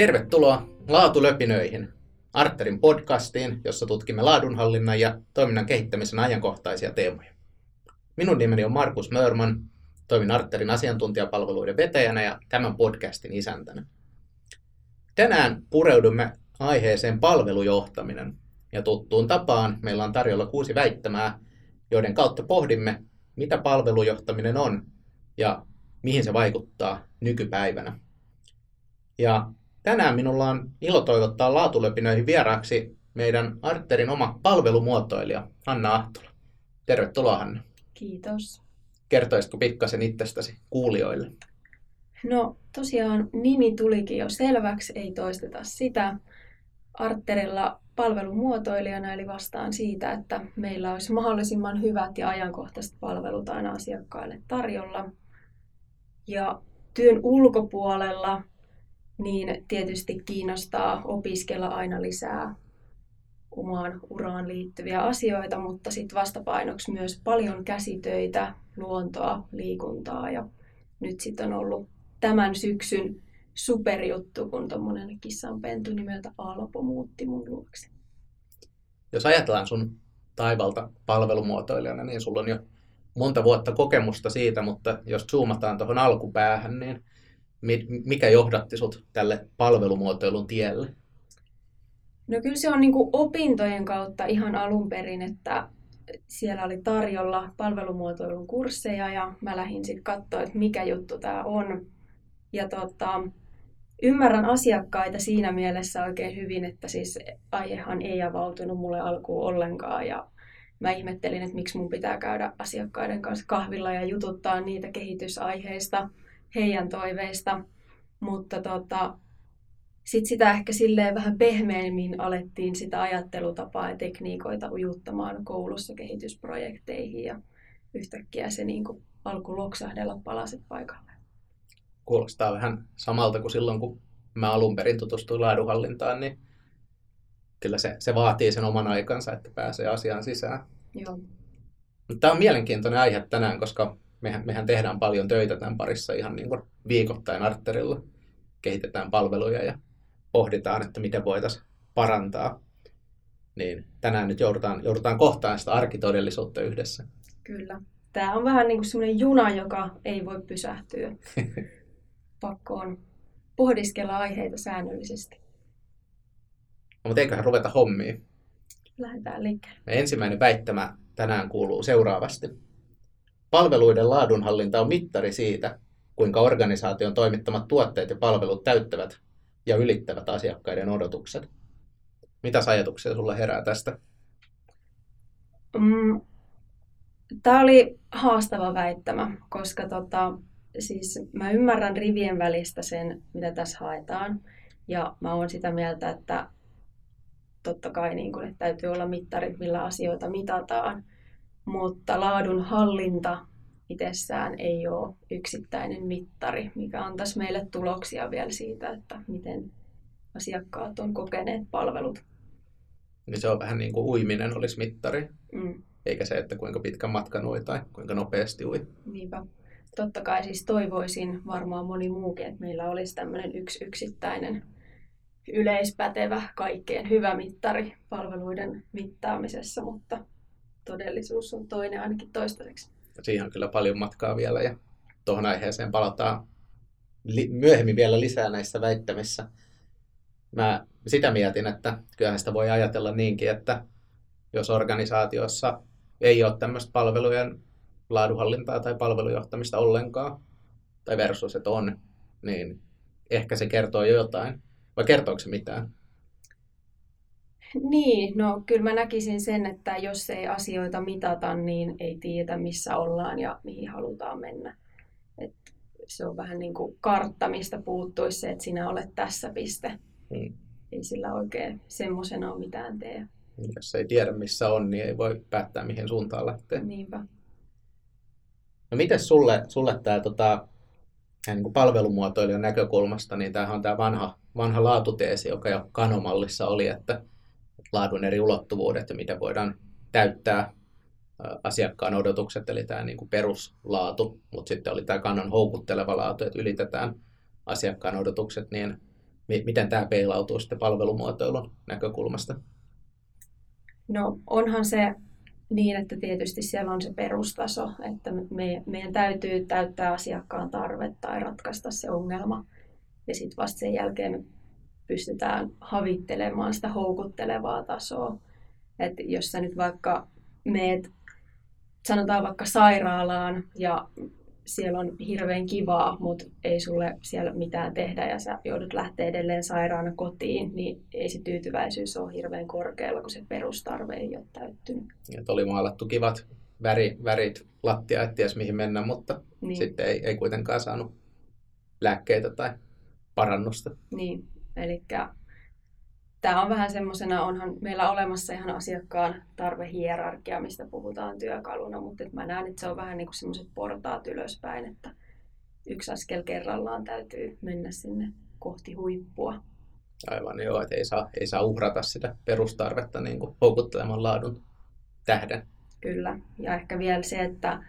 Tervetuloa Laatulöpinöihin, Arterin podcastiin, jossa tutkimme laadunhallinnan ja toiminnan kehittämisen ajankohtaisia teemoja. Minun nimeni on Markus Mörman, toimin Arterin asiantuntijapalveluiden vetäjänä ja tämän podcastin isäntänä. Tänään pureudumme aiheeseen palvelujohtaminen, ja tuttuun tapaan meillä on tarjolla kuusi väittämää, joiden kautta pohdimme, mitä palvelujohtaminen on ja mihin se vaikuttaa nykypäivänä. Ja tänään minulla on ilo toivottaa laatulepinöihin vieraaksi meidän Arterin oma palvelumuotoilija Hanna Ahtola. Tervetuloa Hanna. Kiitos. Kertoisitko pikkasen itsestäsi kuulijoille? No tosiaan nimi tulikin jo selväksi, ei toisteta sitä. Arterilla palvelumuotoilijana, eli vastaan siitä, että meillä olisi mahdollisimman hyvät ja ajankohtaiset palvelut aina asiakkaille tarjolla. Ja työn ulkopuolella niin tietysti kiinnostaa opiskella aina lisää omaan uraan liittyviä asioita, mutta sitten vastapainoksi myös paljon käsitöitä, luontoa, liikuntaa ja nyt sitten on ollut tämän syksyn superjuttu, kun tuommoinen kissanpentu nimeltä Alpo muutti mun luokse. Jos ajatellaan sun taivalta palvelumuotoilijana, niin sulla on jo monta vuotta kokemusta siitä, mutta jos zoomataan tuohon alkupäähän, niin mikä johdatti sut tälle palvelumuotoilun tielle? No kyllä se on niin opintojen kautta ihan alun perin, että siellä oli tarjolla palvelumuotoilun kursseja ja mä lähdin sitten katsoa, että mikä juttu tämä on. Ja tota, ymmärrän asiakkaita siinä mielessä oikein hyvin, että siis aihehan ei avautunut mulle alkuun ollenkaan ja mä ihmettelin, että miksi mun pitää käydä asiakkaiden kanssa kahvilla ja jututtaa niitä kehitysaiheista, heidän toiveista, mutta tota, sitten sitä ehkä silleen vähän pehmeämmin alettiin sitä ajattelutapaa ja tekniikoita ujuttamaan koulussa kehitysprojekteihin ja yhtäkkiä se niin kuin alkoi loksahdella palaset paikalle. Kuulostaa vähän samalta kuin silloin, kun mä alun perin tutustuin laadunhallintaan, niin kyllä se, se vaatii sen oman aikansa, että pääsee asiaan sisään. Joo. Tämä on mielenkiintoinen aihe tänään, koska mehän, mehän tehdään paljon töitä tämän parissa ihan niin kuin viikoittain arterilla. Kehitetään palveluja ja pohditaan, että miten voitaisiin parantaa. Niin tänään nyt joudutaan, joudutaan kohtaan sitä arkitodellisuutta yhdessä. Kyllä. Tämä on vähän niin kuin semmoinen juna, joka ei voi pysähtyä. Pakko on pohdiskella aiheita säännöllisesti. No, mutta eiköhän ruveta hommiin. Lähdetään liikkeelle. Ensimmäinen väittämä tänään kuuluu seuraavasti. Palveluiden laadunhallinta on mittari siitä, kuinka organisaation toimittamat tuotteet ja palvelut täyttävät ja ylittävät asiakkaiden odotukset. Mitä ajatuksia sulla herää tästä? Mm, Tämä oli haastava väittämä, koska tota, siis mä ymmärrän rivien välistä sen, mitä tässä haetaan. Ja mä oon sitä mieltä, että totta kai niin kun, että täytyy olla mittarit, millä asioita mitataan. Mutta laadun hallinta itsessään ei ole yksittäinen mittari, mikä antaisi meille tuloksia vielä siitä, että miten asiakkaat on kokeneet palvelut. Niin se on vähän niin kuin uiminen olisi mittari, mm. eikä se, että kuinka pitkä matka ui tai kuinka nopeasti ui. Niinpä. Totta kai siis toivoisin varmaan moni muukin, että meillä olisi tämmöinen yksi yksittäinen yleispätevä, kaikkeen hyvä mittari palveluiden mittaamisessa, mutta todellisuus on toinen ainakin toistaiseksi. Siihen on kyllä paljon matkaa vielä ja tuohon aiheeseen palataan li- myöhemmin vielä lisää näissä väittämissä. Mä sitä mietin, että kyllähän sitä voi ajatella niinkin, että jos organisaatiossa ei ole tämmöistä palvelujen laadunhallintaa tai palvelujohtamista ollenkaan, tai versus, että on, niin ehkä se kertoo jo jotain. Vai kertooko se mitään? Niin, no kyllä mä näkisin sen, että jos ei asioita mitata, niin ei tiedä missä ollaan ja mihin halutaan mennä. Et se on vähän niin kuin kartta, mistä puuttuisi se, että sinä olet tässä piste. Hmm. Ei sillä oikein semmoisena ole mitään tee. Jos ei tiedä missä on, niin ei voi päättää mihin suuntaan lähtee. Niinpä. No miten sulle, sulle tämä tota, niin kuin palvelumuotoilijan näkökulmasta, niin tämähän on tämä vanha, vanha laatuteesi, joka jo kanomallissa oli, että laadun eri ulottuvuudet ja miten voidaan täyttää asiakkaan odotukset, eli tämä niin kuin peruslaatu, mutta sitten oli tämä kannon houkutteleva laatu, että ylitetään asiakkaan odotukset, niin miten tämä peilautuu sitten palvelumuotoilun näkökulmasta? No onhan se niin, että tietysti siellä on se perustaso, että me, meidän täytyy täyttää asiakkaan tarve tai ratkaista se ongelma. Ja sitten vasta sen jälkeen pystytään havittelemaan sitä houkuttelevaa tasoa. Että jos sä nyt vaikka meet, sanotaan vaikka sairaalaan ja siellä on hirveän kivaa, mutta ei sulle siellä mitään tehdä ja sä joudut lähteä edelleen sairaana kotiin, niin ei se tyytyväisyys ole hirveän korkealla, kun se perustarve ei ole täyttynyt. Et oli maalattu kivat väri, värit lattia, et ties mihin mennä, mutta niin. sitten ei, ei kuitenkaan saanut lääkkeitä tai parannusta. Niin, eli tämä on vähän semmoisena, onhan meillä olemassa ihan asiakkaan tarvehierarkia, mistä puhutaan työkaluna, mutta mä näen, että se on vähän niin kuin semmoiset portaat ylöspäin, että yksi askel kerrallaan täytyy mennä sinne kohti huippua. Aivan joo, että ei saa, ei saa uhrata sitä perustarvetta niin kuin houkutteleman laadun tähden. Kyllä, ja ehkä vielä se, että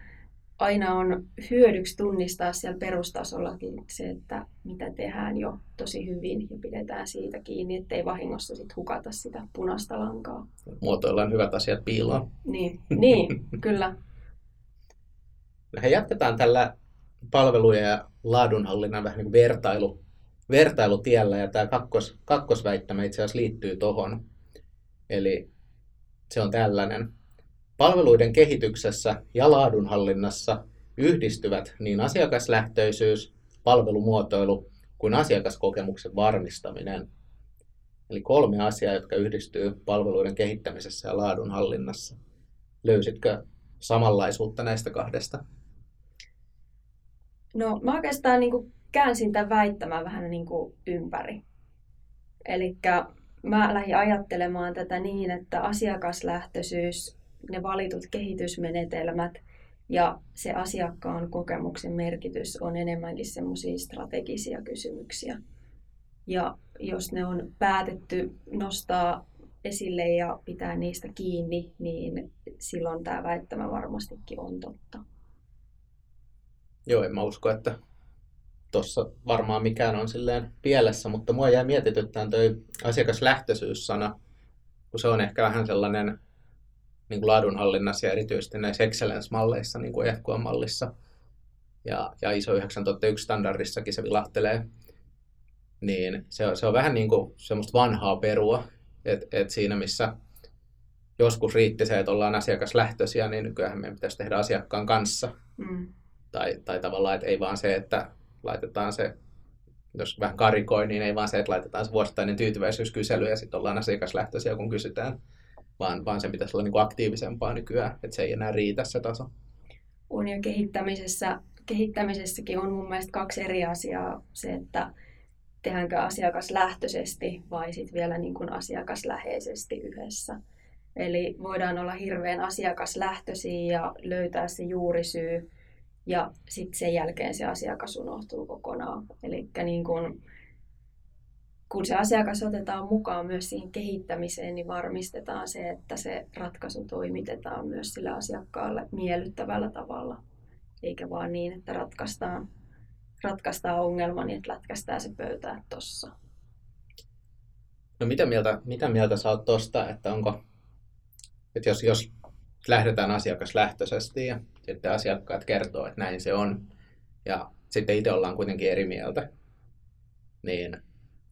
aina on hyödyksi tunnistaa siellä perustasollakin se, että mitä tehdään jo tosi hyvin ja pidetään siitä kiinni, ettei vahingossa sit hukata sitä punaista lankaa. Muotoillaan hyvät asiat piiloon. Niin, niin kyllä. He jatketaan tällä palvelujen ja laadunhallinnan vähän niin vertailu, vertailutiellä ja tämä kakkos, kakkosväittämä itse asiassa liittyy tuohon. Eli se on tällainen. Palveluiden kehityksessä ja laadunhallinnassa yhdistyvät niin asiakaslähtöisyys, palvelumuotoilu kuin asiakaskokemuksen varmistaminen. Eli kolme asiaa, jotka yhdistyy palveluiden kehittämisessä ja laadunhallinnassa. Löysitkö samanlaisuutta näistä kahdesta? No mä oikeastaan niin kuin käänsin tämän väittämään vähän niin kuin ympäri. Eli mä lähdin ajattelemaan tätä niin, että asiakaslähtöisyys ne valitut kehitysmenetelmät ja se asiakkaan kokemuksen merkitys on enemmänkin semmoisia strategisia kysymyksiä. Ja jos ne on päätetty nostaa esille ja pitää niistä kiinni, niin silloin tämä väittämä varmastikin on totta. Joo, en mä usko, että tuossa varmaan mikään on silleen pielessä, mutta mua jää mietityttään toi asiakaslähtöisyys-sana, kun se on ehkä vähän sellainen niin kuin laadunhallinnassa ja erityisesti näissä excellence-malleissa, niin kuin EFQA-mallissa ja, ja ISO 9001 standardissakin se vilahtelee, niin se on, se on vähän niin kuin semmoista vanhaa perua, että et siinä missä joskus riitti se, että ollaan asiakaslähtöisiä, niin nykyään meidän pitäisi tehdä asiakkaan kanssa. Mm. Tai, tai tavallaan, että ei vaan se, että laitetaan se, jos vähän karikoi, niin ei vaan se, että laitetaan se vuosittainen tyytyväisyyskysely ja sitten ollaan asiakaslähtöisiä, kun kysytään vaan, vaan se pitäisi olla niin kuin aktiivisempaa nykyään, että se ei enää riitä se taso. Ja kehittämisessä, kehittämisessäkin on mun mielestä kaksi eri asiaa. Se, että tehdäänkö asiakaslähtöisesti vai sitten vielä niin kuin asiakasläheisesti yhdessä. Eli voidaan olla hirveän asiakaslähtöisiä ja löytää se juurisyy ja sitten sen jälkeen se asiakas unohtuu kokonaan. Eli niin kuin kun se asiakas otetaan mukaan myös siihen kehittämiseen, niin varmistetaan se, että se ratkaisu toimitetaan myös sille asiakkaalle miellyttävällä tavalla. Eikä vaan niin, että ratkaistaan, ratkaistaan ongelma, niin että lätkästään se pöytää tuossa. No mitä mieltä, mitä mieltä sä oot tosta, että onko, että jos, jos lähdetään asiakaslähtöisesti ja sitten asiakkaat kertoo, että näin se on, ja sitten itse ollaan kuitenkin eri mieltä, niin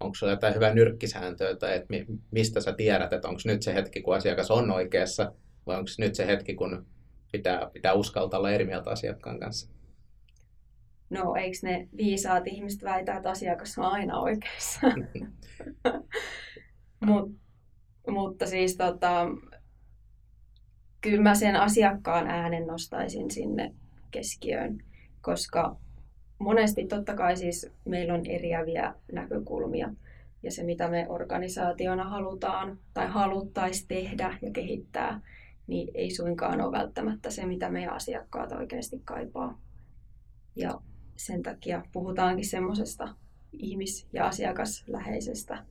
onko sulla jotain hyvää nyrkkisääntöä, tai että mistä sä tiedät, että onko nyt se hetki, kun asiakas on oikeassa, vai onko nyt se hetki, kun pitää, pitää uskaltaa olla eri mieltä asiakkaan kanssa? No, eikö ne viisaat ihmiset väitä, että asiakas on aina oikeassa? Mut, mutta siis tota, kyllä mä sen asiakkaan äänen nostaisin sinne keskiöön, koska monesti totta kai siis meillä on eriäviä näkökulmia. Ja se, mitä me organisaationa halutaan tai haluttaisiin tehdä ja kehittää, niin ei suinkaan ole välttämättä se, mitä meidän asiakkaat oikeasti kaipaa. Ja sen takia puhutaankin semmoisesta ihmis- ja asiakasläheisestä,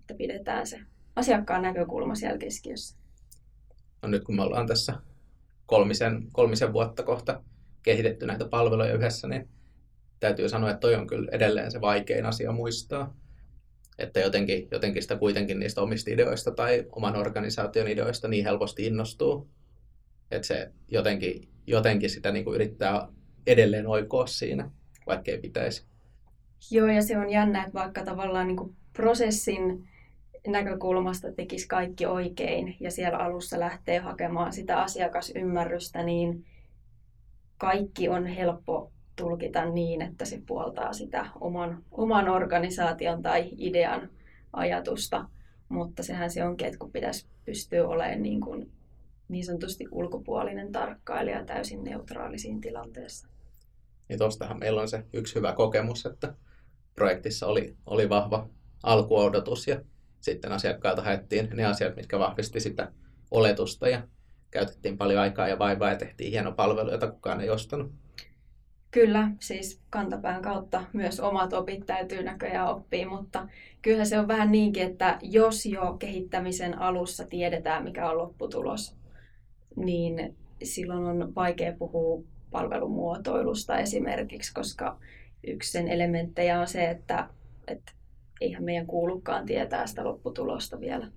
että pidetään se asiakkaan näkökulma siellä keskiössä. No nyt kun me ollaan tässä kolmisen, kolmisen vuotta kohta kehitetty näitä palveluja yhdessä, niin täytyy sanoa, että toi on kyllä edelleen se vaikein asia muistaa. että jotenkin, jotenkin sitä kuitenkin niistä omista ideoista tai oman organisaation ideoista niin helposti innostuu, että se jotenkin, jotenkin sitä niin kuin yrittää edelleen oikoa siinä, vaikka ei pitäisi. Joo, ja se on jännä, että vaikka tavallaan niin kuin prosessin näkökulmasta tekisi kaikki oikein ja siellä alussa lähtee hakemaan sitä asiakasymmärrystä, niin kaikki on helppo tulkita niin, että se puoltaa sitä oman, oman organisaation tai idean ajatusta. Mutta sehän se onkin, että kun pitäisi pystyä olemaan niin, kuin niin sanotusti ulkopuolinen tarkkailija täysin neutraalisiin tilanteessa. Niin tuostahan meillä on se yksi hyvä kokemus, että projektissa oli, oli vahva alkuodotus ja sitten asiakkailta haettiin ne asiat, mitkä vahvisti sitä oletusta ja käytettiin paljon aikaa ja vaivaa ja tehtiin hieno palvelu, jota kukaan ei ostanut. Kyllä, siis kantapään kautta myös omat opit täytyy näköjään oppia, mutta kyllähän se on vähän niinkin, että jos jo kehittämisen alussa tiedetään, mikä on lopputulos, niin silloin on vaikea puhua palvelumuotoilusta esimerkiksi, koska yksi sen elementtejä on se, että, että eihän meidän kuulukaan tietää sitä lopputulosta vielä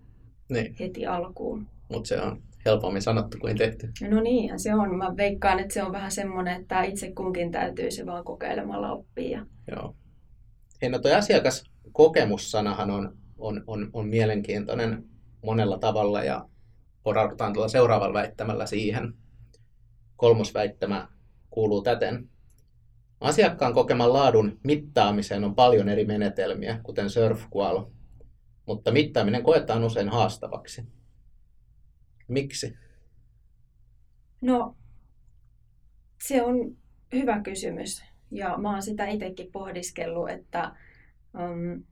niin. heti alkuun. Mutta se on helpommin sanottu kuin tehty. No niinhän se on. Mä veikkaan, että se on vähän semmoinen, että itse kunkin täytyy se vaan kokeilemalla oppia. Joo. Hei, no toi asiakaskokemussanahan on, on, on, on mielenkiintoinen monella tavalla ja poraudutaan tuolla seuraavalla väittämällä siihen. Kolmosväittämä kuuluu täten. Asiakkaan kokeman laadun mittaamiseen on paljon eri menetelmiä, kuten SurfQual, mutta mittaaminen koetaan usein haastavaksi. Miksi? No, se on hyvä kysymys. Ja mä oon sitä itsekin pohdiskellut, että, um,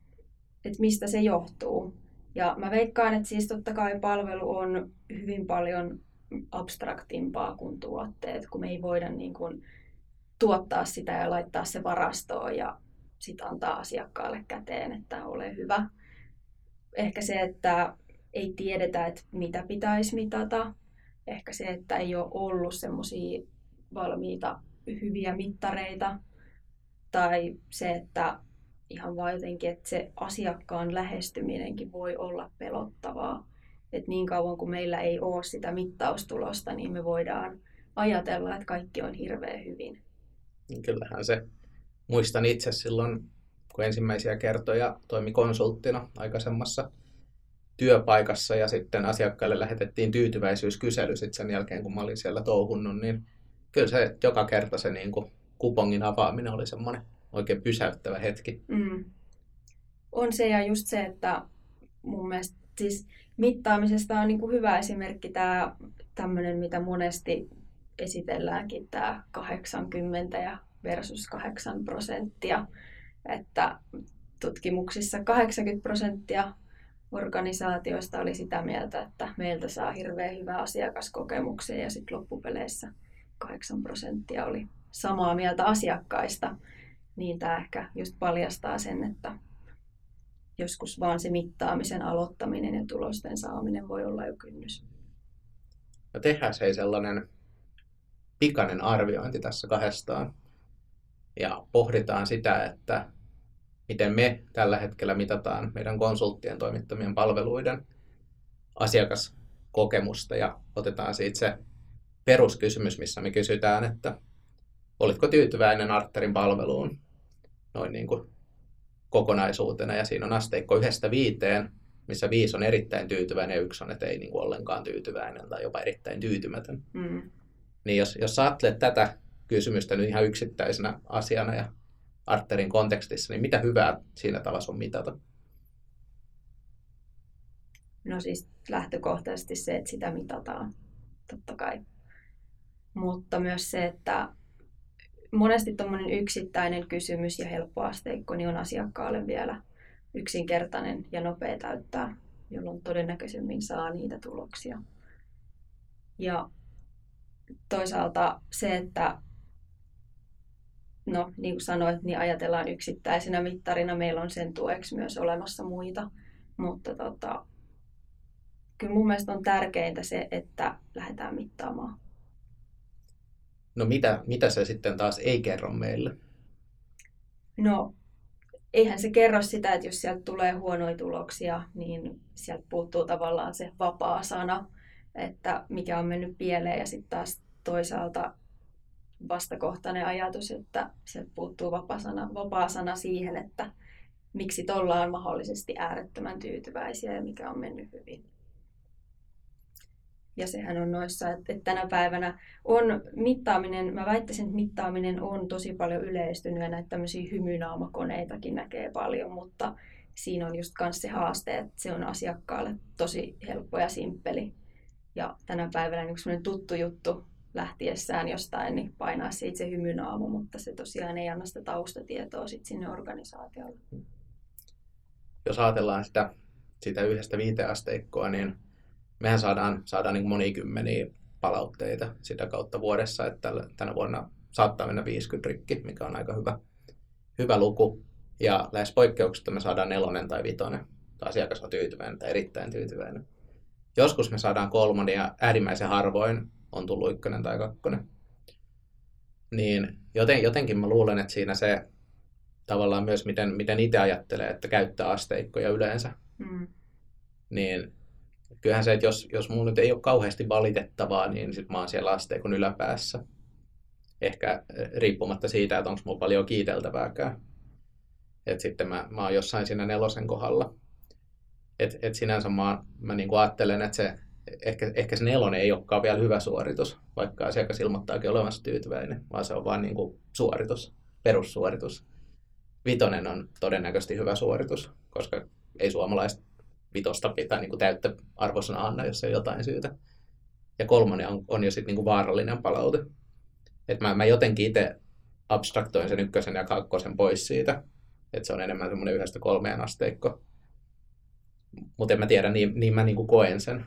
että mistä se johtuu. Ja mä veikkaan, että siis totta kai palvelu on hyvin paljon abstraktimpaa kuin tuotteet, kun me ei voida niin kuin tuottaa sitä ja laittaa se varastoon ja sitten antaa asiakkaalle käteen, että ole hyvä. Ehkä se, että ei tiedetä, että mitä pitäisi mitata. Ehkä se, että ei ole ollut semmoisia valmiita hyviä mittareita. Tai se, että ihan vaan jotenkin, että se asiakkaan lähestyminenkin voi olla pelottavaa. Että niin kauan kuin meillä ei ole sitä mittaustulosta, niin me voidaan ajatella, että kaikki on hirveän hyvin. Kyllähän se. Muistan itse silloin, kun ensimmäisiä kertoja toimi konsulttina aikaisemmassa työpaikassa ja sitten asiakkaille lähetettiin tyytyväisyyskysely sitten sen jälkeen, kun mä olin siellä touhunnut, niin kyllä se joka kerta se niin kuin kupongin avaaminen oli semmoinen oikein pysäyttävä hetki. Mm. On se ja just se, että mun mielestä siis mittaamisesta on niin kuin hyvä esimerkki tämä tämmöinen, mitä monesti esitelläänkin tämä 80 ja versus 8 prosenttia. Että tutkimuksissa 80 prosenttia organisaatioista oli sitä mieltä, että meiltä saa hirveän hyvää asiakaskokemuksia ja sitten loppupeleissä 8 prosenttia oli samaa mieltä asiakkaista. Niin tämä ehkä just paljastaa sen, että joskus vaan se mittaamisen aloittaminen ja tulosten saaminen voi olla jo kynnys. No tehdään se sellainen pikainen arviointi tässä kahdestaan ja pohditaan sitä, että miten me tällä hetkellä mitataan meidän konsulttien toimittamien palveluiden asiakaskokemusta ja otetaan siitä se peruskysymys, missä me kysytään, että olitko tyytyväinen Arterin palveluun noin niin kuin kokonaisuutena ja siinä on asteikko yhdestä viiteen, missä viisi on erittäin tyytyväinen ja yksi on, että ei niin kuin ollenkaan tyytyväinen tai jopa erittäin tyytymätön. Mm. Niin jos, jos ajattelet tätä kysymystä nyt ihan yksittäisenä asiana ja Arterin kontekstissa, niin mitä hyvää siinä tavassa on mitata? No siis lähtökohtaisesti se, että sitä mitataan, totta kai. Mutta myös se, että monesti tuommoinen yksittäinen kysymys ja helppo asteikko niin on asiakkaalle vielä yksinkertainen ja nopea täyttää, jolloin todennäköisemmin saa niitä tuloksia. Ja toisaalta se, että no niin kuin sanoit, niin ajatellaan yksittäisenä mittarina. Meillä on sen tueksi myös olemassa muita. Mutta tota, kyllä mun mielestä on tärkeintä se, että lähdetään mittaamaan. No mitä, mitä se sitten taas ei kerro meille? No eihän se kerro sitä, että jos sieltä tulee huonoja tuloksia, niin sieltä puuttuu tavallaan se vapaa sana, että mikä on mennyt pieleen ja sitten taas toisaalta vastakohtainen ajatus, että sieltä puuttuu vapaa sana, vapaa sana siihen, että miksi tuolla on mahdollisesti äärettömän tyytyväisiä ja mikä on mennyt hyvin. Ja sehän on noissa, että, tänä päivänä on mittaaminen, mä väittäisin, että mittaaminen on tosi paljon yleistynyt ja näitä tämmöisiä hymynaamakoneitakin näkee paljon, mutta siinä on just myös se haaste, että se on asiakkaalle tosi helppo ja simppeli. Ja tänä päivänä niin tuttu juttu lähtiessään jostain, niin painaa se hymynaamo, mutta se tosiaan ei anna sitä taustatietoa sit sinne organisaatiolle. Jos ajatellaan sitä, sitä yhdestä viiteasteikkoa, niin mehän saadaan, saadaan niin monikymmeniä palautteita sitä kautta vuodessa, että tänä vuonna saattaa mennä 50 rikki, mikä on aika hyvä, hyvä luku. Ja lähes poikkeuksetta me saadaan nelonen tai vitonen. Asiakas on tyytyväinen tai erittäin tyytyväinen. Joskus me saadaan kolmonen ja äärimmäisen harvoin on tullut ykkönen tai kakkonen. Niin joten, jotenkin mä luulen, että siinä se tavallaan myös, miten, miten itse ajattelee, että käyttää asteikkoja yleensä. Mm. Niin kyllähän se, että jos, jos mulla nyt ei ole kauheasti valitettavaa, niin sitten mä oon siellä asteikon yläpäässä. Ehkä eh, riippumatta siitä, että onko mulla paljon kiiteltävääkään. Että sitten mä, mä oon jossain siinä nelosen kohdalla. Et, et sinänsä mä, mä niin kuin ajattelen, että se, ehkä, ehkä se nelonen ei olekaan vielä hyvä suoritus, vaikka asiakas ilmoittaakin olevansa tyytyväinen, vaan se on vain niin kuin suoritus, perussuoritus. Vitonen on todennäköisesti hyvä suoritus, koska ei suomalaiset vitosta pitää niin kuin täyttä arvosana anna, jos ei jotain syytä. Ja kolmonen on, on jo sitten niin vaarallinen palaute. Et mä, mä jotenkin itse abstraktoin sen ykkösen ja kakkosen pois siitä. Että se on enemmän semmoinen yhdestä kolmeen asteikko. Mutta en mä tiedä, niin, niin mä niin kuin koen sen.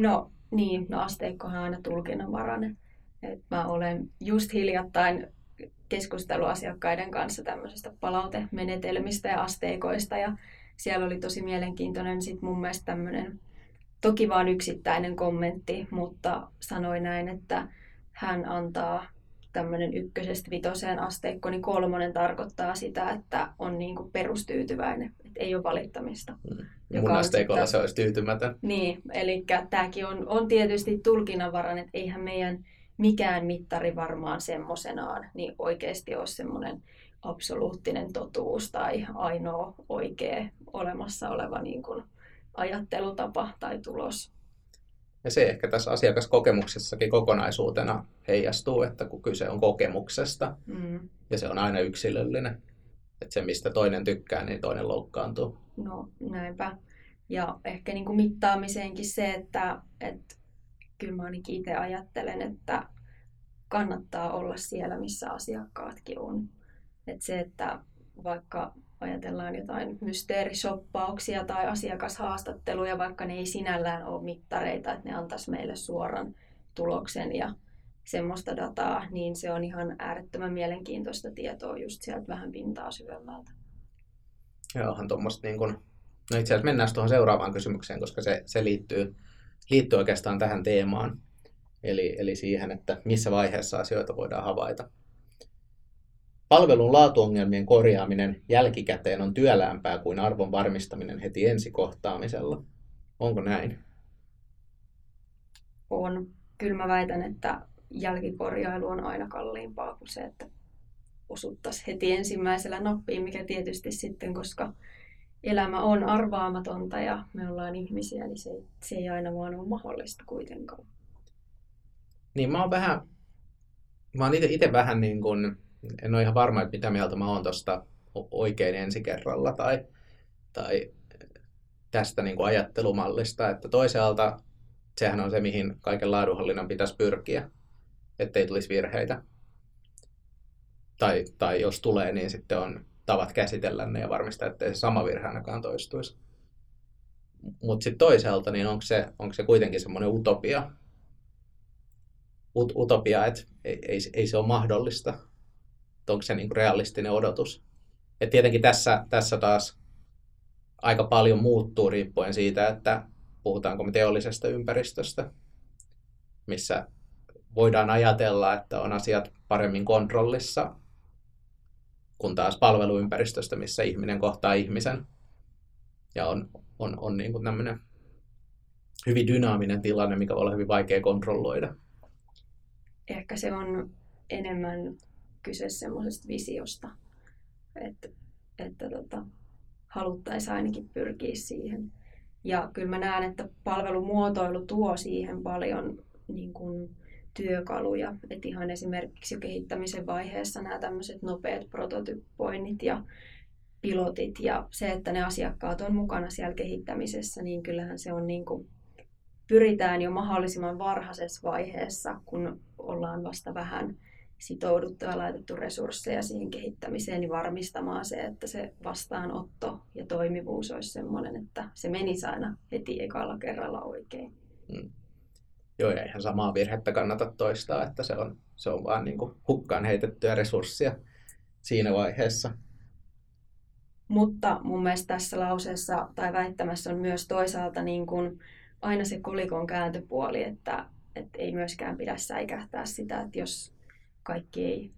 No niin, no asteikkohan on aina tulkinnanvarainen. Et mä olen just hiljattain keskusteluasiakkaiden kanssa tämmöisestä palautemenetelmistä ja asteikoista ja siellä oli tosi mielenkiintoinen sit mun mielestä tämmöinen, toki vain yksittäinen kommentti, mutta sanoi näin, että hän antaa tämmöinen ykkösestä vitoseen asteikko, niin kolmonen tarkoittaa sitä, että on niin kuin perustyytyväinen, ei ole valittamista. Mm. Mun asteikolla se olisi tyytymätön. Niin, eli tämäkin on, on tietysti tulkinnanvaran, että eihän meidän mikään mittari varmaan semmoisenaan niin oikeasti ole semmoinen absoluuttinen totuus tai ainoa oikea olemassa oleva niin kuin ajattelutapa tai tulos. Ja se ehkä tässä asiakaskokemuksessakin kokonaisuutena heijastuu, että kun kyse on kokemuksesta mm. ja se on aina yksilöllinen, että se mistä toinen tykkää, niin toinen loukkaantuu. No näinpä. Ja ehkä niin kuin mittaamiseenkin se, että, että kyllä mä ainakin itse ajattelen, että kannattaa olla siellä, missä asiakkaatkin on. Että se, että vaikka ajatellaan jotain mysteerishoppauksia tai asiakashaastatteluja, vaikka ne ei sinällään ole mittareita, että ne antaisi meille suoran tuloksen ja semmoista dataa, niin se on ihan äärettömän mielenkiintoista tietoa just sieltä vähän pintaa syvemmältä. Joo, tuommoista niin kun... No itse asiassa mennään tuohon seuraavaan kysymykseen, koska se, se liittyy, liittyy oikeastaan tähän teemaan. Eli, eli siihen, että missä vaiheessa asioita voidaan havaita. Palvelun laatuongelmien korjaaminen jälkikäteen on työläämpää kuin arvon varmistaminen heti ensikohtaamisella. Onko näin? On. Kyllä mä väitän, että jälkikorjailu on aina kalliimpaa kuin se, että osuttaisiin heti ensimmäisellä nappiin, mikä tietysti sitten, koska elämä on arvaamatonta ja me ollaan ihmisiä, niin se, se ei aina vaan ole mahdollista kuitenkaan. Niin mä oon vähän, mä oon itse vähän niin kuin en ole ihan varma, että mitä mieltä mä oon tuosta oikein ensi kerralla tai, tai tästä niin kuin ajattelumallista, että toisaalta sehän on se, mihin kaiken laadunhallinnan pitäisi pyrkiä, ettei tulisi virheitä. Tai, tai jos tulee, niin sitten on tavat käsitellä ne ja varmistaa, ettei se sama virhe ainakaan toistuisi. Mutta sitten toisaalta, niin onko se, onko se kuitenkin semmoinen utopia, Ut- utopia, että ei, ei, ei se ole mahdollista että onko se niin kuin realistinen odotus. Et tietenkin tässä, tässä taas aika paljon muuttuu riippuen siitä, että puhutaanko me teollisesta ympäristöstä, missä voidaan ajatella, että on asiat paremmin kontrollissa kun taas palveluympäristöstä, missä ihminen kohtaa ihmisen ja on, on, on niin kuin tämmöinen hyvin dynaaminen tilanne, mikä voi olla hyvin vaikea kontrolloida. Ehkä se on enemmän kyse semmoisesta visiosta, että, että tota, haluttaisiin ainakin pyrkiä siihen. Ja kyllä mä näen, että palvelumuotoilu tuo siihen paljon niin kuin, työkaluja. Et ihan esimerkiksi jo kehittämisen vaiheessa nämä tämmöiset nopeat prototypoinnit ja pilotit ja se, että ne asiakkaat on mukana siellä kehittämisessä, niin kyllähän se on niin kuin, pyritään jo mahdollisimman varhaisessa vaiheessa, kun ollaan vasta vähän sitouduttu ja laitettu resursseja siihen kehittämiseen, niin varmistamaan se, että se vastaanotto ja toimivuus olisi sellainen, että se menisi aina heti ekalla kerralla oikein. Mm. Joo, ja ihan samaa virhettä kannata toistaa, että se on, se on vaan niin kuin hukkaan heitettyä resurssia siinä vaiheessa. Mutta mun mielestä tässä lauseessa tai väittämässä on myös toisaalta niin kuin aina se kolikon kääntöpuoli, että, että ei myöskään pidä säikähtää sitä, että jos kaikki ei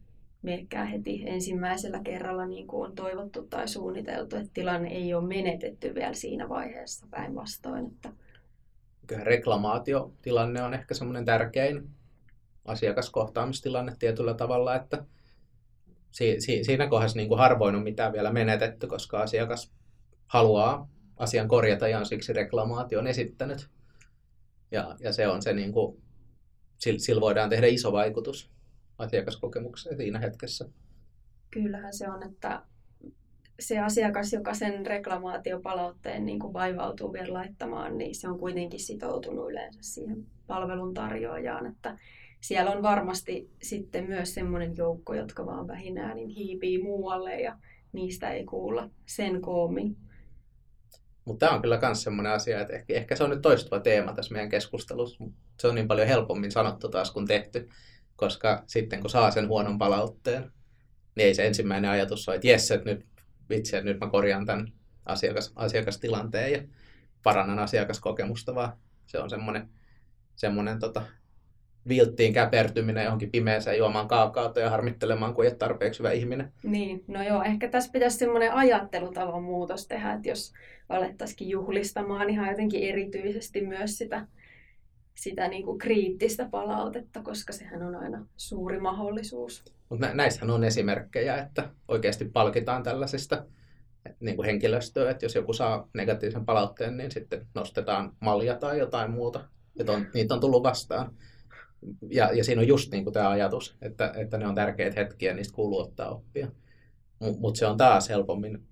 menekään heti ensimmäisellä kerralla niin kuin on toivottu tai suunniteltu, että tilanne ei ole menetetty vielä siinä vaiheessa päinvastoin. Että... Reklamaatiotilanne on ehkä semmoinen tärkein asiakaskohtaamistilanne tietyllä tavalla, että si- si- siinä kohdassa niin kuin harvoin on mitään vielä menetetty, koska asiakas haluaa asian korjata ja on siksi reklamaation esittänyt. Ja, ja se on se, niin kuin, sillä voidaan tehdä iso vaikutus asiakaskokemukseen siinä hetkessä. Kyllähän se on, että se asiakas, joka sen reklamaatiopalautteen niin kuin vaivautuu vielä laittamaan, niin se on kuitenkin sitoutunut yleensä siihen palvelun tarjoajaan, että siellä on varmasti sitten myös semmoinen joukko, jotka vaan vähinään niin hiipii muualle ja niistä ei kuulla sen koommin. Mutta tämä on kyllä myös semmoinen asia, että ehkä, ehkä se on nyt toistuva teema tässä meidän keskustelussa, mutta se on niin paljon helpommin sanottu taas kuin tehty koska sitten kun saa sen huonon palautteen, niin ei se ensimmäinen ajatus ole, että jes, että nyt vitsi, nyt mä korjaan tämän asiakas, asiakastilanteen ja parannan asiakaskokemusta, vaan se on semmoinen, semmoinen tota, vilttiin käpertyminen johonkin pimeäseen juomaan kaakaota ja harmittelemaan, kun ei ole tarpeeksi hyvä ihminen. Niin, no joo, ehkä tässä pitäisi semmoinen ajattelutavan muutos tehdä, että jos alettaisikin juhlistamaan ihan jotenkin erityisesti myös sitä sitä niin kuin kriittistä palautetta, koska sehän on aina suuri mahdollisuus. Mutta näissähän on esimerkkejä, että oikeasti palkitaan tällaisista niin kuin henkilöstöä, että jos joku saa negatiivisen palautteen, niin sitten nostetaan malja tai jotain muuta. Että on, niitä on tullut vastaan. Ja, ja siinä on just niin kuin tämä ajatus, että, että ne on tärkeitä hetkiä, niistä kuuluu ottaa oppia. Mutta se on taas helpommin,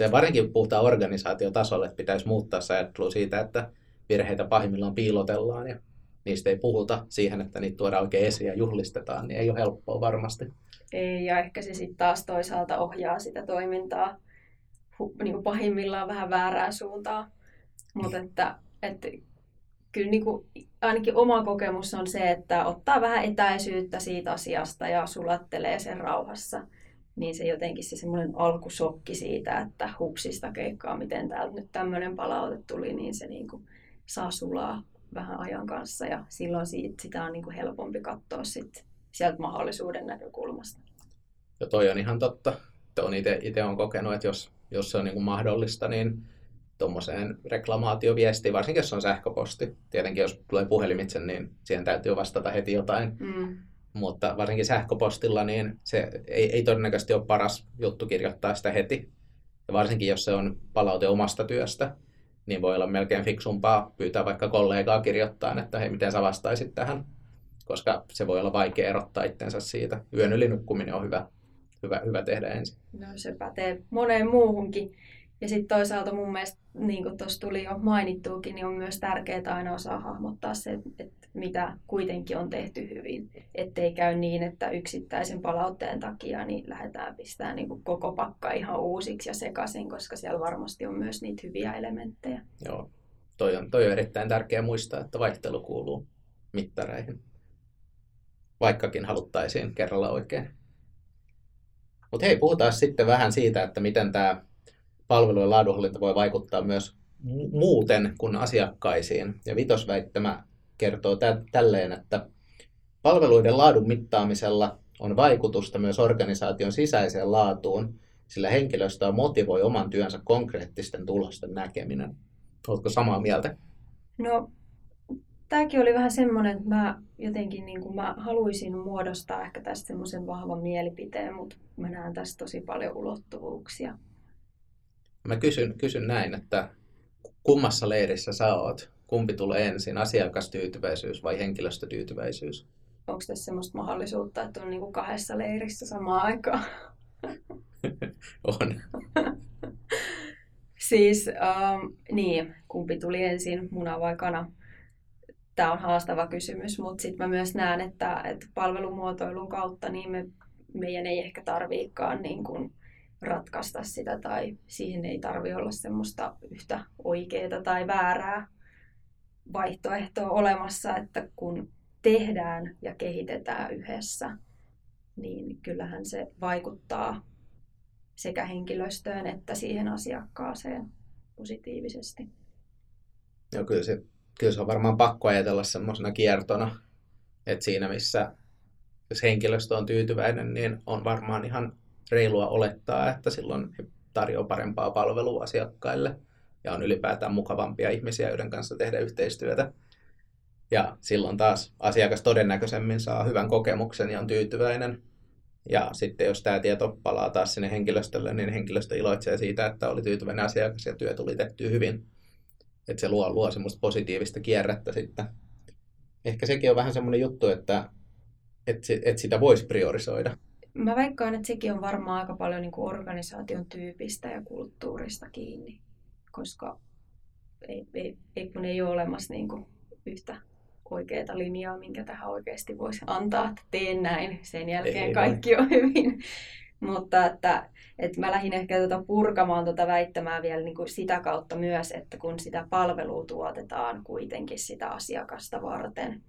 ja varsinkin puhutaan organisaatiotasolle, että pitäisi muuttaa se ajattelu siitä, että virheitä pahimmillaan piilotellaan ja niistä ei puhuta siihen, että niitä tuodaan oikein esiin ja juhlistetaan, niin ei ole helppoa varmasti. Ei, ja ehkä se sitten taas toisaalta ohjaa sitä toimintaa niin kuin pahimmillaan vähän väärään suuntaan. Mutta että, että kyllä niin kuin, ainakin oma kokemus on se, että ottaa vähän etäisyyttä siitä asiasta ja sulattelee sen rauhassa. Niin se jotenkin se semmoinen alkusokki siitä, että hupsista keikkaa, miten täältä nyt tämmöinen palaute tuli, niin se niin kuin saa sulaa vähän ajan kanssa ja silloin siitä, sitä on niin kuin helpompi katsoa sit sieltä mahdollisuuden näkökulmasta. Ja toi on ihan totta. On itse on kokenut, että jos, jos se on niin kuin mahdollista, niin tuommoiseen reklamaatioviestiin, varsinkin jos on sähköposti. Tietenkin jos tulee puhelimitse, niin siihen täytyy vastata heti jotain. Mm. Mutta varsinkin sähköpostilla, niin se ei, ei todennäköisesti ole paras juttu kirjoittaa sitä heti. Ja varsinkin jos se on palaute omasta työstä, niin voi olla melkein fiksumpaa pyytää vaikka kollegaa kirjoittaa, että hei, miten sä vastaisit tähän, koska se voi olla vaikea erottaa itsensä siitä. Yön yli nukkuminen on hyvä, hyvä, hyvä tehdä ensin. No se pätee moneen muuhunkin. Ja sitten toisaalta mun mielestä, niin kuin tuossa tuli jo mainittuukin, niin on myös tärkeää aina osaa hahmottaa se, että mitä kuitenkin on tehty hyvin. Ettei käy niin, että yksittäisen palautteen takia niin lähdetään pistämään niin kuin koko pakka ihan uusiksi ja sekaisin, koska siellä varmasti on myös niitä hyviä elementtejä. Joo, toi on, toi on erittäin tärkeää muistaa, että vaihtelu kuuluu mittareihin, vaikkakin haluttaisiin kerralla oikein. Mutta hei, puhutaan sitten vähän siitä, että miten tämä palvelujen laadunhallinta voi vaikuttaa myös muuten kuin asiakkaisiin. Ja vitosväittämä kertoo tä- tälleen, että palveluiden laadun mittaamisella on vaikutusta myös organisaation sisäiseen laatuun, sillä henkilöstöä motivoi oman työnsä konkreettisten tulosten näkeminen. Oletko samaa mieltä? No, tämäkin oli vähän semmoinen, että mä jotenkin niin kuin mä haluaisin muodostaa ehkä tästä semmoisen vahvan mielipiteen, mutta mä näen tässä tosi paljon ulottuvuuksia. Mä kysyn, kysyn näin, että kummassa leirissä sä oot? Kumpi tulee ensin, asiakastyytyväisyys vai henkilöstötyytyväisyys? Onko tässä semmoista mahdollisuutta, että on niin kuin kahdessa leirissä samaan aikaan? on. siis, ähm, niin, kumpi tuli ensin, muna vai kana? Tämä on haastava kysymys, mutta sitten mä myös näen, että, että palvelumuotoilun kautta niin me, meidän ei ehkä tarviikaan niin kuin ratkaista sitä tai siihen ei tarvi olla semmoista yhtä oikeaa tai väärää vaihtoehtoa olemassa, että kun tehdään ja kehitetään yhdessä, niin kyllähän se vaikuttaa sekä henkilöstöön että siihen asiakkaaseen positiivisesti. Joo, kyllä se, kyllä se on varmaan pakko ajatella semmoisena kiertona, että siinä missä jos henkilöstö on tyytyväinen, niin on varmaan ihan reilua olettaa, että silloin he tarjoaa parempaa palvelua asiakkaille ja on ylipäätään mukavampia ihmisiä, joiden kanssa tehdä yhteistyötä. Ja silloin taas asiakas todennäköisemmin saa hyvän kokemuksen ja on tyytyväinen. Ja sitten jos tämä tieto palaa taas sinne henkilöstölle, niin henkilöstö iloitsee siitä, että oli tyytyväinen asiakas ja työ tuli tehty hyvin. Että se luo, luo semmoista positiivista kierrettä sitten. Ehkä sekin on vähän semmoinen juttu, että, että, että sitä voisi priorisoida. Mä veikkaan, että sekin on varmaan aika paljon niin kuin organisaation tyypistä ja kulttuurista kiinni, koska ei, ei, ei, kun ei ole olemassa niin kuin yhtä oikeaa linjaa, minkä tähän oikeasti voisi antaa, että teen näin, sen jälkeen ei kaikki vai. on hyvin. Mutta että, että mä lähdin ehkä tuota purkamaan tuota väittämää vielä niin kuin sitä kautta myös, että kun sitä palvelua tuotetaan kuitenkin sitä asiakasta varten,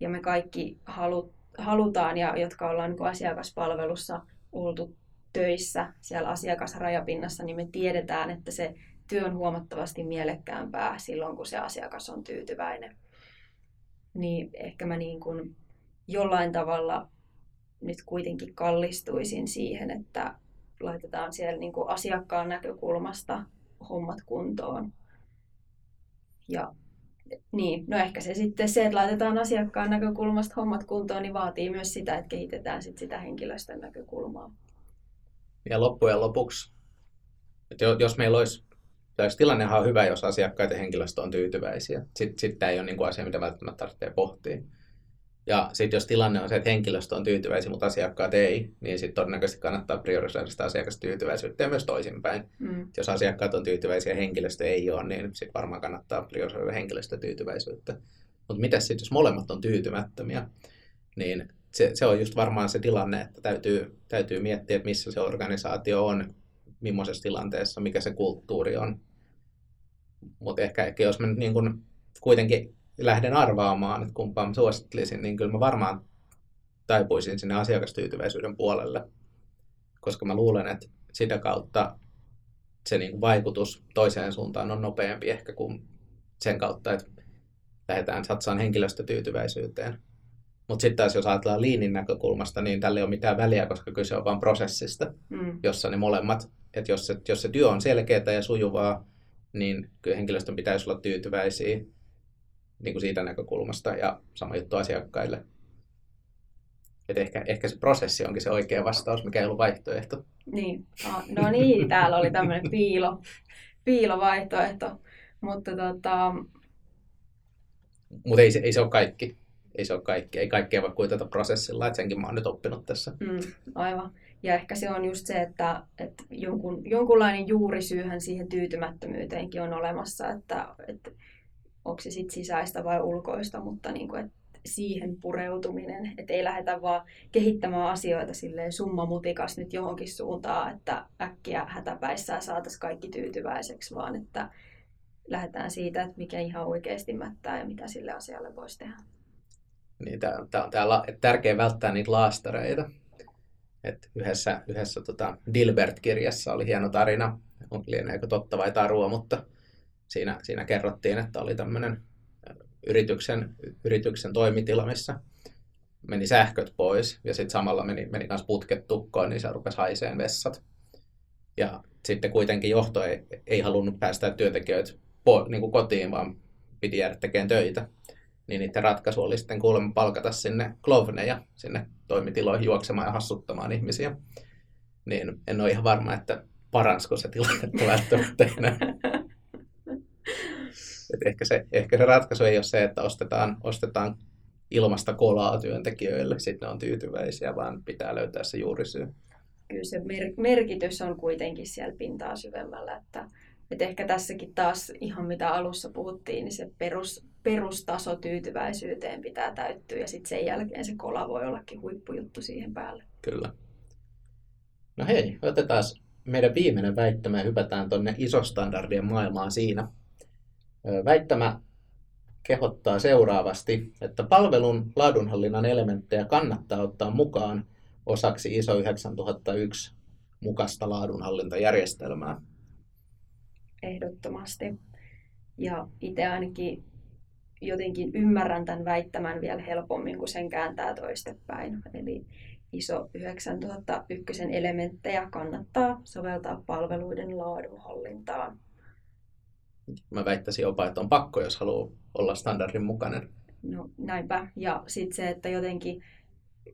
ja me kaikki halut, halutaan, ja jotka ollaan niin kuin asiakaspalvelussa oltu töissä siellä asiakasrajapinnassa, niin me tiedetään, että se työ on huomattavasti mielekkäämpää silloin, kun se asiakas on tyytyväinen niin ehkä mä niin kuin jollain tavalla nyt kuitenkin kallistuisin siihen, että laitetaan siellä niin kuin asiakkaan näkökulmasta hommat kuntoon. Ja niin, no ehkä se sitten se, että laitetaan asiakkaan näkökulmasta hommat kuntoon, niin vaatii myös sitä, että kehitetään sit sitä henkilöstön näkökulmaa. Ja loppujen lopuksi, että jos meillä olisi Täysin tilannehan on hyvä, jos asiakkaat ja henkilöstö on tyytyväisiä. Sitten sit tämä ei ole niinku asia, mitä välttämättä tarvitsee pohtia. Ja sitten jos tilanne on se, että henkilöstö on tyytyväisiä, mutta asiakkaat ei, niin sitten todennäköisesti kannattaa priorisoida sitä asiakastyytyväisyyttä ja myös toisinpäin. Mm. Jos asiakkaat on tyytyväisiä ja henkilöstö ei ole, niin sitten varmaan kannattaa priorisoida henkilöstötyytyväisyyttä. Mutta mitä sitten, jos molemmat on tyytymättömiä, niin se, se on just varmaan se tilanne, että täytyy, täytyy miettiä, että missä se organisaatio on millaisessa tilanteessa, mikä se kulttuuri on. Mutta ehkä, ehkä jos mä nyt niin kun kuitenkin lähden arvaamaan, että kumpaan mä suosittelisin, niin kyllä mä varmaan taipuisin sinne asiakastyytyväisyyden puolelle, koska mä luulen, että sitä kautta se niin vaikutus toiseen suuntaan on nopeampi ehkä kuin sen kautta, että lähdetään satsaan henkilöstötyytyväisyyteen. Mutta sitten taas jos ajatellaan liinin näkökulmasta, niin tälle ei ole mitään väliä, koska kyse on vain prosessista, mm. jossa ne molemmat että jos se, jos se työ on selkeää ja sujuvaa, niin kyllä henkilöstön pitäisi olla tyytyväisiä niin kuin siitä näkökulmasta ja sama juttu asiakkaille. Et ehkä, ehkä se prosessi onkin se oikea vastaus, mikä ei ollut vaihtoehto. Niin, no niin, täällä oli tämmöinen piilo, piilovaihtoehto. Mutta tota... Mut ei, se, ei se ole kaikki. Ei se ole kaikki. Ei kaikkea voi kuitata prosessilla, että senkin mä oon nyt oppinut tässä. Mm, aivan. Ja ehkä se on just se, että, että jonkun, jonkunlainen juurisyyhän siihen tyytymättömyyteenkin on olemassa, että, että onko se sitten sisäistä vai ulkoista, mutta niin kuin, että siihen pureutuminen, että ei lähdetä vaan kehittämään asioita silleen summamutikas nyt johonkin suuntaan, että äkkiä hätäpäissään saataisiin kaikki tyytyväiseksi, vaan että lähdetään siitä, että mikä ihan oikeasti mättää ja mitä sille asialle voisi tehdä. Niin, tämä on, tää on tärkeä välttää niitä laastareita. Et yhdessä yhdessä tota Dilbert-kirjassa oli hieno tarina, lieneekö totta vai tarua, mutta siinä, siinä kerrottiin, että oli tämmöinen yrityksen, yrityksen toimitila, missä meni sähköt pois ja sitten samalla meni, meni myös putket tukkoon, niin se rupesi haiseen vessat. Ja sitten kuitenkin johto ei, ei halunnut päästä työntekijöitä po, niin kuin kotiin, vaan piti jäädä tekemään töitä. Niin niiden ratkaisu oli sitten kuulemma palkata sinne klovneja sinne toimitiloihin juoksemaan ja hassuttamaan ihmisiä. Niin en ole ihan varma, että paransiko se tilannetta välttämättä enää. Et ehkä, se, ehkä se ratkaisu ei ole se, että ostetaan, ostetaan ilmasta kolaa työntekijöille, sitten ne on tyytyväisiä, vaan pitää löytää se juurisyy. Kyllä se mer- merkitys on kuitenkin siellä pintaa syvemmällä, että, että ehkä tässäkin taas ihan mitä alussa puhuttiin, niin se perus, perustaso tyytyväisyyteen pitää täyttyä ja sitten sen jälkeen se kola voi ollakin huippujuttu siihen päälle. Kyllä. No hei, otetaan meidän viimeinen väittämä ja hypätään tuonne isostandardien maailmaan siinä. Väittämä kehottaa seuraavasti, että palvelun laadunhallinnan elementtejä kannattaa ottaa mukaan osaksi ISO 9001 mukaista laadunhallintajärjestelmää. Ehdottomasti. Ja itse ainakin jotenkin ymmärrän tämän väittämän vielä helpommin, kun sen kääntää toistepäin. Eli ISO 9001 elementtejä kannattaa soveltaa palveluiden laadunhallintaan. Mä väittäisin jopa, että on pakko, jos haluaa olla standardin mukainen. No näinpä. Ja sitten se, että jotenkin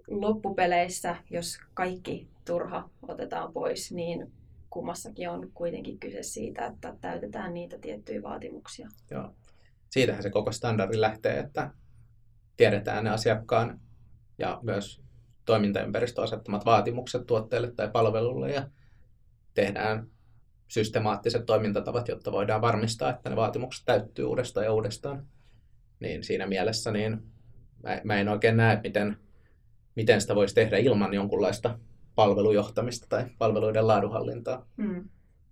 loppupeleissä, jos kaikki turha otetaan pois, niin kummassakin on kuitenkin kyse siitä, että täytetään niitä tiettyjä vaatimuksia. Joo. Siitähän se koko standardi lähtee, että tiedetään ne asiakkaan ja myös toimintaympäristön asettamat vaatimukset tuotteelle tai palvelulle ja tehdään systemaattiset toimintatavat, jotta voidaan varmistaa, että ne vaatimukset täyttyy uudestaan ja uudestaan. Niin siinä mielessä niin mä, mä en oikein näe, miten, miten sitä voisi tehdä ilman jonkunlaista palvelujohtamista tai palveluiden laadunhallintaa. Mm.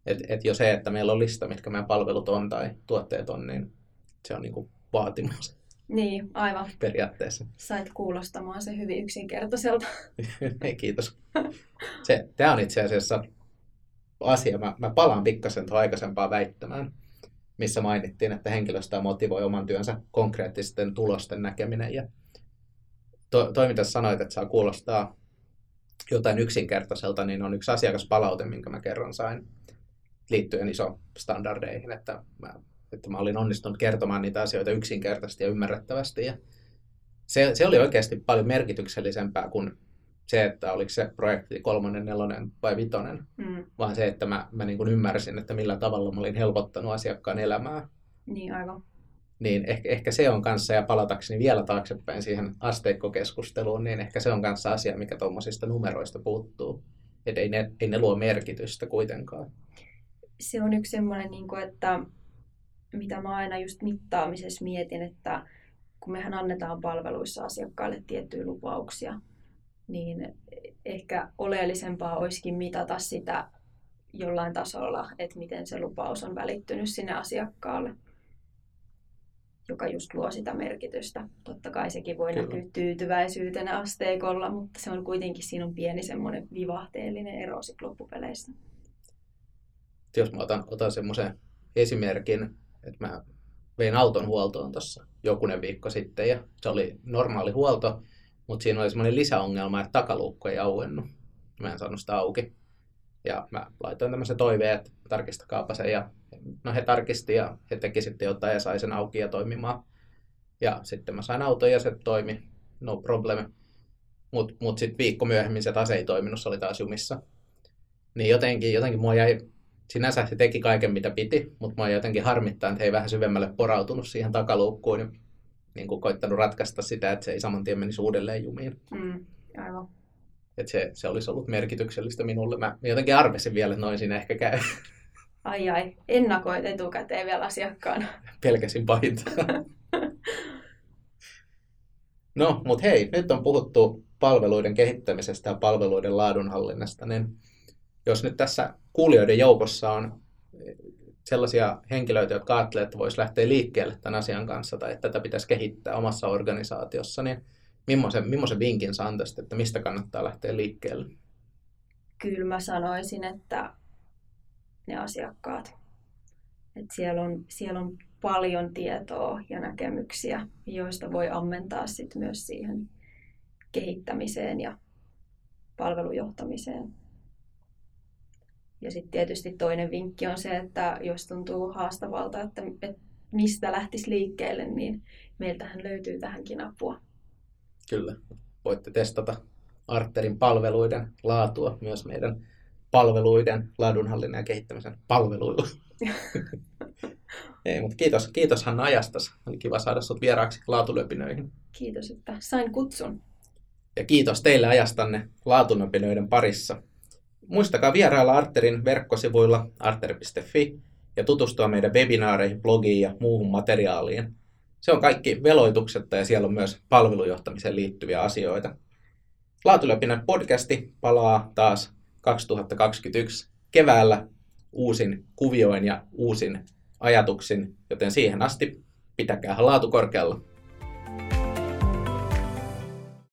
Et, et jo se, että meillä on lista, mitkä meidän palvelut on tai tuotteet on, niin se on niin kuin vaatimus. Niin, aivan. Periaatteessa. Sait kuulostamaan se hyvin yksinkertaiselta. Ei, kiitos. Se, tämä on itse asiassa asia. Mä, mä palaan pikkasen tuohon aikaisempaan väittämään, missä mainittiin, että henkilöstöä motivoi oman työnsä konkreettisten tulosten näkeminen. Ja to, toi, mitä sanoit, että saa kuulostaa jotain yksinkertaiselta, niin on yksi asiakaspalaute, minkä mä kerran sain liittyen iso standardeihin, että mä että mä olin onnistunut kertomaan niitä asioita yksinkertaisesti ja ymmärrettävästi. Ja se, se oli oikeasti paljon merkityksellisempää kuin se, että oliko se projekti kolmonen, nelonen vai vitonen, mm. vaan se, että mä, mä niin kuin ymmärsin, että millä tavalla mä olin helpottanut asiakkaan elämää. Niin, aivan. Niin ehkä, ehkä se on kanssa, ja palatakseni vielä taaksepäin siihen asteikkokeskusteluun, niin ehkä se on kanssa asia, mikä tuommoisista numeroista puuttuu. Että ei ne, ei ne luo merkitystä kuitenkaan. Se on yksi semmoinen, niin että mitä mä aina just mittaamisessa mietin, että kun mehän annetaan palveluissa asiakkaille tiettyjä lupauksia, niin ehkä oleellisempaa olisikin mitata sitä jollain tasolla, että miten se lupaus on välittynyt sinne asiakkaalle, joka just luo sitä merkitystä. Totta kai sekin voi Kyllä. näkyä tyytyväisyytenä asteikolla, mutta se on kuitenkin, siinä on pieni semmoinen vivahteellinen ero sitten loppupeleissä. Jos mä otan, otan semmoisen esimerkin, että mä vein auton huoltoon tuossa jokunen viikko sitten ja se oli normaali huolto, mutta siinä oli semmoinen lisäongelma, että takaluukko ei auennut. Mä en saanut sitä auki. Ja mä laitoin tämmöisen toiveen, että tarkistakaapa se. Ja no he tarkisti ja he teki sitten jotain ja sai sen auki ja toimimaan. Ja sitten mä sain auton ja se toimi, no problem. Mutta mut sitten viikko myöhemmin se taas ei toiminut, se oli taas jumissa. Niin jotenkin, jotenkin mua jäi sinänsä se teki kaiken mitä piti, mutta mä jotenkin harmittaa, että he ei vähän syvemmälle porautunut siihen takaluukkuun ja niin kuin koittanut ratkaista sitä, että se ei saman tien menisi uudelleen jumiin. Mm, aivan. Että se, se olisi ollut merkityksellistä minulle. Mä jotenkin arvesin vielä, että noin siinä ehkä käy. Ai ai, ennakoit etukäteen vielä asiakkaana. Pelkäsin pahinta. no, mutta hei, nyt on puhuttu palveluiden kehittämisestä ja palveluiden laadunhallinnasta, niin jos nyt tässä kuulijoiden joukossa on sellaisia henkilöitä, jotka ajattelee, että voisi lähteä liikkeelle tämän asian kanssa tai että tätä pitäisi kehittää omassa organisaatiossa, niin millaisen, millaisen vinkin sä antaisit, että mistä kannattaa lähteä liikkeelle? Kyllä mä sanoisin, että ne asiakkaat. Että siellä, on, siellä on paljon tietoa ja näkemyksiä, joista voi ammentaa sit myös siihen kehittämiseen ja palvelujohtamiseen. Ja sitten tietysti toinen vinkki on se, että jos tuntuu haastavalta, että, että mistä lähtisi liikkeelle, niin meiltähän löytyy tähänkin apua. Kyllä. Voitte testata Arterin palveluiden laatua myös meidän palveluiden laadunhallinnan ja kehittämisen palveluilla. Ei, mutta kiitos, kiitos Hanna ajastas. Oli kiva saada sinut vieraaksi laatulöpinöihin. Kiitos, että sain kutsun. Ja kiitos teille ajastanne laatulöpinöiden parissa. Muistakaa vierailla Arterin verkkosivuilla arteri.fi ja tutustua meidän webinaareihin, blogiin ja muuhun materiaaliin. Se on kaikki veloituksetta ja siellä on myös palvelujohtamiseen liittyviä asioita. Laatulöpinä podcasti palaa taas 2021 keväällä uusin kuvioin ja uusin ajatuksin, joten siihen asti pitäkää laatu korkealla.